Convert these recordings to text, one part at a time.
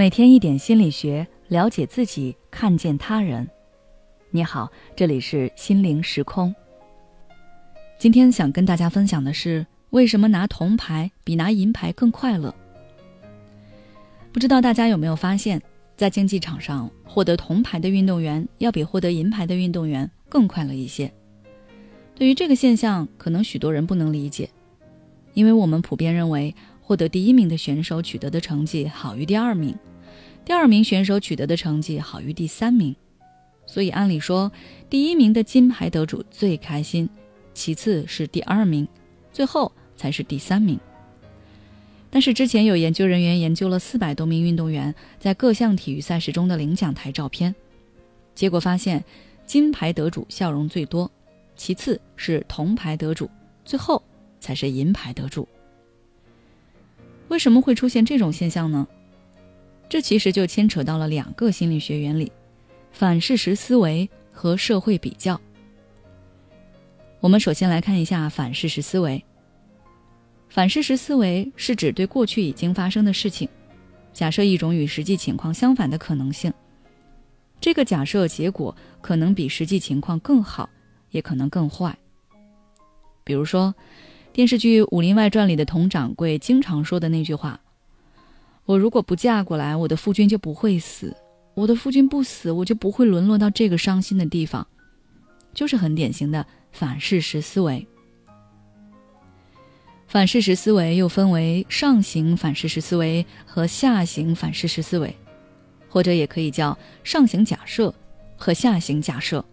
每天一点心理学，了解自己，看见他人。你好，这里是心灵时空。今天想跟大家分享的是，为什么拿铜牌比拿银牌更快乐？不知道大家有没有发现，在竞技场上获得铜牌的运动员，要比获得银牌的运动员更快乐一些。对于这个现象，可能许多人不能理解，因为我们普遍认为，获得第一名的选手取得的成绩好于第二名。第二名选手取得的成绩好于第三名，所以按理说，第一名的金牌得主最开心，其次是第二名，最后才是第三名。但是之前有研究人员研究了四百多名运动员在各项体育赛事中的领奖台照片，结果发现，金牌得主笑容最多，其次是铜牌得主，最后才是银牌得主。为什么会出现这种现象呢？这其实就牵扯到了两个心理学原理：反事实思维和社会比较。我们首先来看一下反事实思维。反事实思维是指对过去已经发生的事情，假设一种与实际情况相反的可能性。这个假设结果可能比实际情况更好，也可能更坏。比如说，电视剧《武林外传》里的佟掌柜经常说的那句话。我如果不嫁过来，我的夫君就不会死；我的夫君不死，我就不会沦落到这个伤心的地方，就是很典型的反事实思维。反事实思维又分为上行反事实思维和下行反事实思维，或者也可以叫上行假设和下行假设。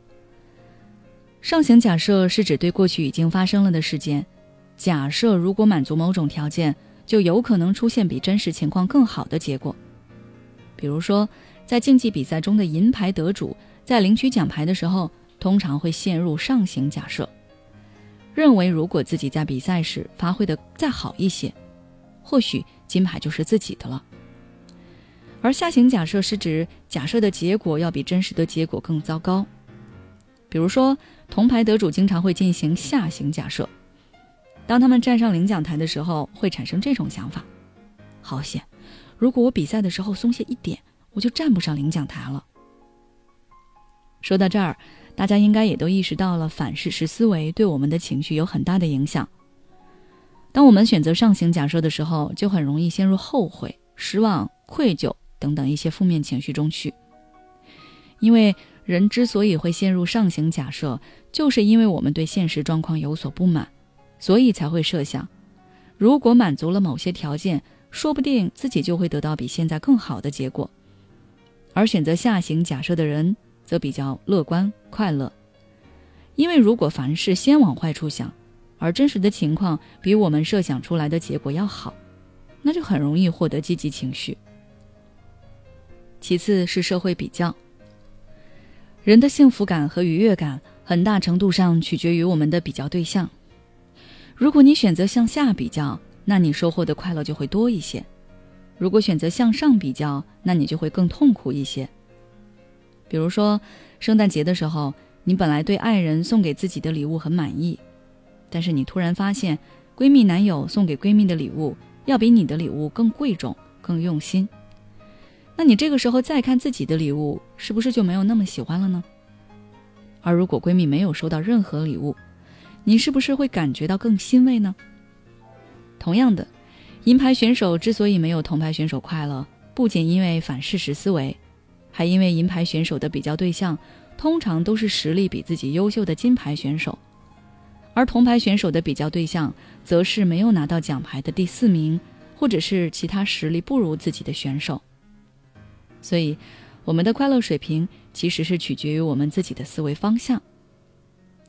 上行假设是指对过去已经发生了的事件，假设如果满足某种条件。就有可能出现比真实情况更好的结果。比如说，在竞技比赛中的银牌得主在领取奖牌的时候，通常会陷入上行假设，认为如果自己在比赛时发挥的再好一些，或许金牌就是自己的了。而下行假设是指假设的结果要比真实的结果更糟糕。比如说，铜牌得主经常会进行下行假设。当他们站上领奖台的时候，会产生这种想法：好险！如果我比赛的时候松懈一点，我就站不上领奖台了。说到这儿，大家应该也都意识到了反事实思维对我们的情绪有很大的影响。当我们选择上行假设的时候，就很容易陷入后悔、失望、愧疚等等一些负面情绪中去。因为人之所以会陷入上行假设，就是因为我们对现实状况有所不满。所以才会设想，如果满足了某些条件，说不定自己就会得到比现在更好的结果。而选择下行假设的人，则比较乐观快乐，因为如果凡事先往坏处想，而真实的情况比我们设想出来的结果要好，那就很容易获得积极情绪。其次是社会比较，人的幸福感和愉悦感，很大程度上取决于我们的比较对象。如果你选择向下比较，那你收获的快乐就会多一些；如果选择向上比较，那你就会更痛苦一些。比如说，圣诞节的时候，你本来对爱人送给自己的礼物很满意，但是你突然发现，闺蜜男友送给闺蜜的礼物要比你的礼物更贵重、更用心，那你这个时候再看自己的礼物，是不是就没有那么喜欢了呢？而如果闺蜜没有收到任何礼物，你是不是会感觉到更欣慰呢？同样的，银牌选手之所以没有铜牌选手快乐，不仅因为反事实思维，还因为银牌选手的比较对象通常都是实力比自己优秀的金牌选手，而铜牌选手的比较对象则是没有拿到奖牌的第四名，或者是其他实力不如自己的选手。所以，我们的快乐水平其实是取决于我们自己的思维方向。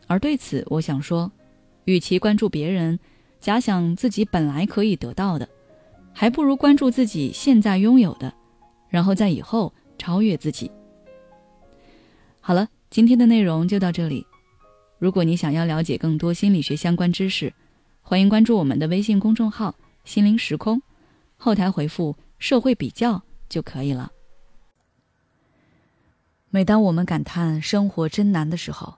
而对此，我想说，与其关注别人，假想自己本来可以得到的，还不如关注自己现在拥有的，然后在以后超越自己。好了，今天的内容就到这里。如果你想要了解更多心理学相关知识，欢迎关注我们的微信公众号“心灵时空”，后台回复“社会比较”就可以了。每当我们感叹生活真难的时候，